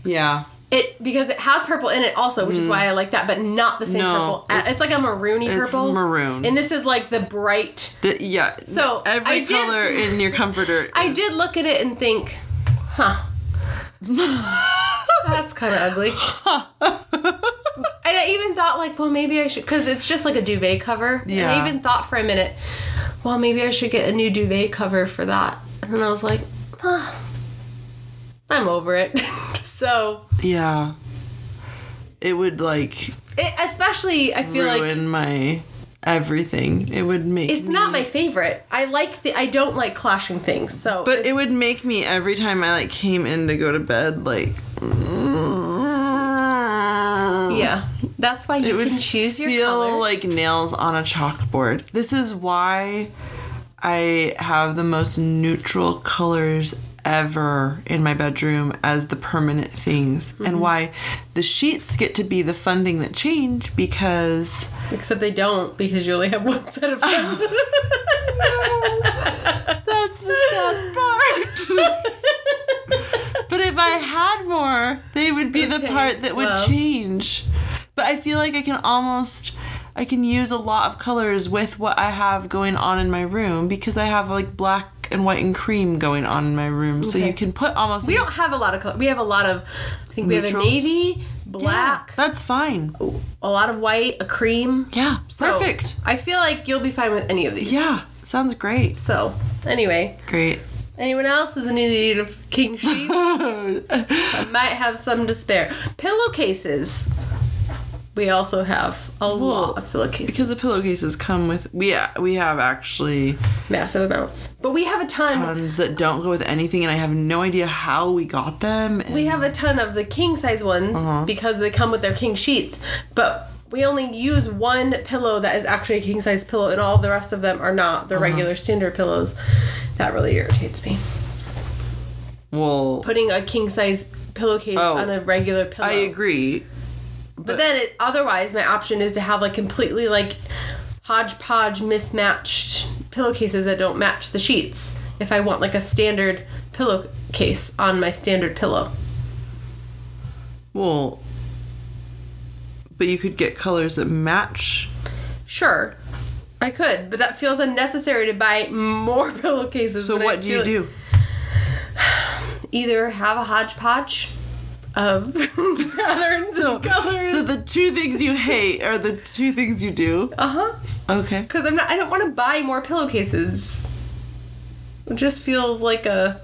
Yeah. It because it has purple in it also, which is why I like that, but not the same Mm. No, purple. It's- It's, like a maroony it's purple. maroon. and this is like the bright. The, yeah. So, every did- color *laughs* in your comforter. I did look at it and think, huh. *laughs* That's kind of ugly. And I even thought like, well, maybe I should, because it's just like a duvet cover. And Yeah. I even thought for a minute, well, maybe I should get a new duvet cover for that. And then I was like, ah, I'm over it. *laughs* so, Yeah. It would like it, especially, I feel like ruin my everything. It would make it's me, not my favorite. I like the, I don't like clashing things. So, But it would make me every time I like came in to go to bed like mm. yeah, that's why you It would can choose your feel color. like nails on a chalkboard. This is why I have the most neutral colors ever in my bedroom as the permanent things Mm-hmm. and why the sheets get to be the fun thing that change because Except they don't because you only have one set of *laughs* them. that's the sad part. but if I had more, they would be the part that would well. change. But I feel like I can almost I can use a lot of colors with what I have going on in my room because I have like black and white and cream going on in my room. So you can put almost we like, don't have a lot of color. We have a lot of, I think we have a Neutrals? navy, black, That's fine. a lot of white, a cream. Yeah, So, perfect. I feel like you'll be fine with any of these. Yeah, sounds great. So, anyway, Great. anyone else is in need of king sheets? *laughs* I might have some to spare. Pillowcases. We also have a lot of pillowcases. because the pillowcases come with we we have actually massive amounts. But we have a ton. tons that don't go with anything, and I have no idea how we got them. We have a ton of the king size ones Uh-huh. because they come with their king sheets. But we only use one pillow that is actually a king size pillow, and all the rest of them are not. Uh-huh. Regular standard pillows. That really irritates me. well, Putting a king size pillowcase Oh. on a regular pillow. I agree. But then it, otherwise, my option is to have like completely like hodgepodge mismatched pillowcases that don't match the sheets. If I want like a standard pillowcase on my standard pillow. Well, but you could get colors that match. Sure, I could, but that feels unnecessary to buy more *laughs* pillowcases. So when I what do you do? *sighs* Either have a hodgepodge of *laughs* patterns So, and colors. so the two things you hate are the two things you do. uh huh. Okay. Because I'm not. I don't want to buy more pillowcases. It just feels like a.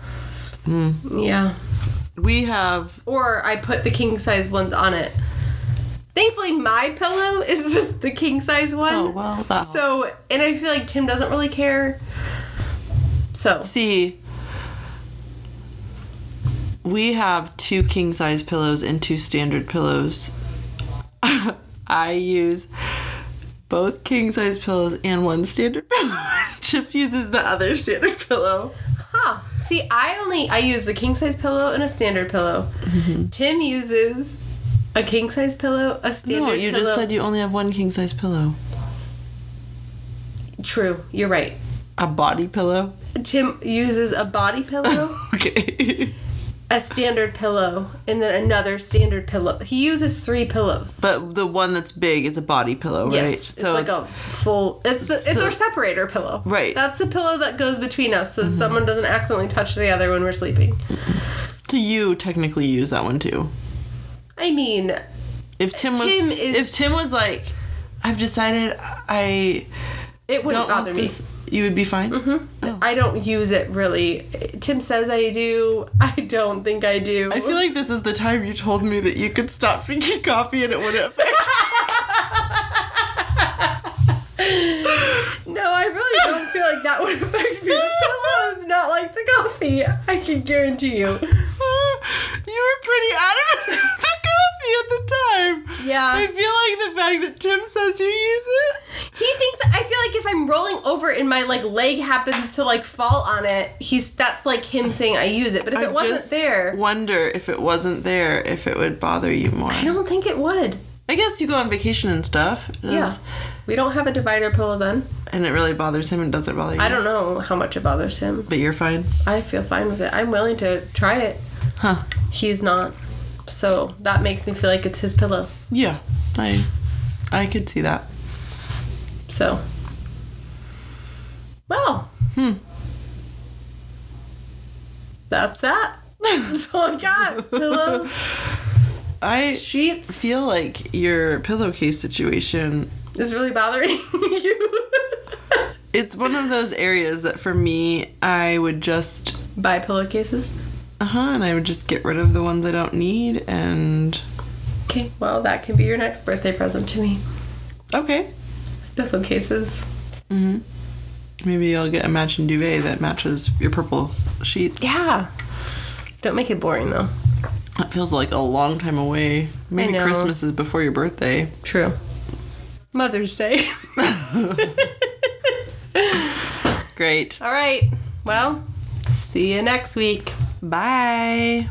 Hmm. Yeah. We have Or I put the king size ones on it. Thankfully, my pillow *laughs* is just the king size one. oh well that So, and I feel like Tim doesn't really care. So, see we have two king size pillows and two standard pillows. *laughs* I use both king size pillows and one standard *laughs* pillow. Chip uses the other standard pillow. huh. See, I only I use the king size pillow and a standard pillow. Mm-hmm. Tim uses a king size pillow, a standard No, you pillow. just said you only have one king size pillow. True, you're right. A body pillow? Tim uses a body pillow, *laughs* Okay. A standard pillow, and then another standard pillow. He uses three pillows. but the one that's big is a body pillow, right? Yes, it's like a full. It's the, it's our separator pillow. Right. Mm-hmm. That's the pillow that goes between us, so someone doesn't accidentally touch the other when we're sleeping. so you technically use that one too. I mean, If Tim was is- if Tim was like I've decided I it wouldn't bother me. this you would be fine? Mm-hmm. I don't use it really. Tim says I do. *laughs* I don't think I do. I feel like this is the time you told me that you could stop drinking coffee and it wouldn't affect *laughs* no, I really don't feel like that would affect me. The pillow is not like the coffee. I can guarantee you. *laughs* you were pretty adamant about the coffee at the time. Yeah. I feel like the fact that Tim says you use it. He thinks I feel like if I'm rolling over and my like leg happens to like fall on it, he's that's like him saying I use it. But if I it wasn't just there, wonder if it wasn't there, if it would bother you more. I don't think it would. I guess you go on vacation and stuff. Yeah. We don't have a divider pillow then. And it really bothers him and doesn't bother you. I don't know how much it bothers him. But you're fine. I feel fine with it. I'm willing to try it. Huh. He's not. So that makes me feel like it's his pillow. Yeah. I I could see that. So. Well. Hmm. That's that. *laughs* That's all I got. Pillows. *laughs* I sheets feel like your pillowcase situation is really bothering *laughs* you. it's one of those areas that for me I would just Buy pillowcases. Uh-huh and I would just get rid of the ones I don't need and Okay, well that can be your next birthday present to me. okay. It's pillowcases. Maybe I'll get a matching duvet that matches your purple sheets. Yeah. Don't make it boring though. That feels like a long time away. Maybe. Christmas is before your birthday. True. Mother's Day. *laughs* *laughs* Great. All right. Well, see you next week. Bye.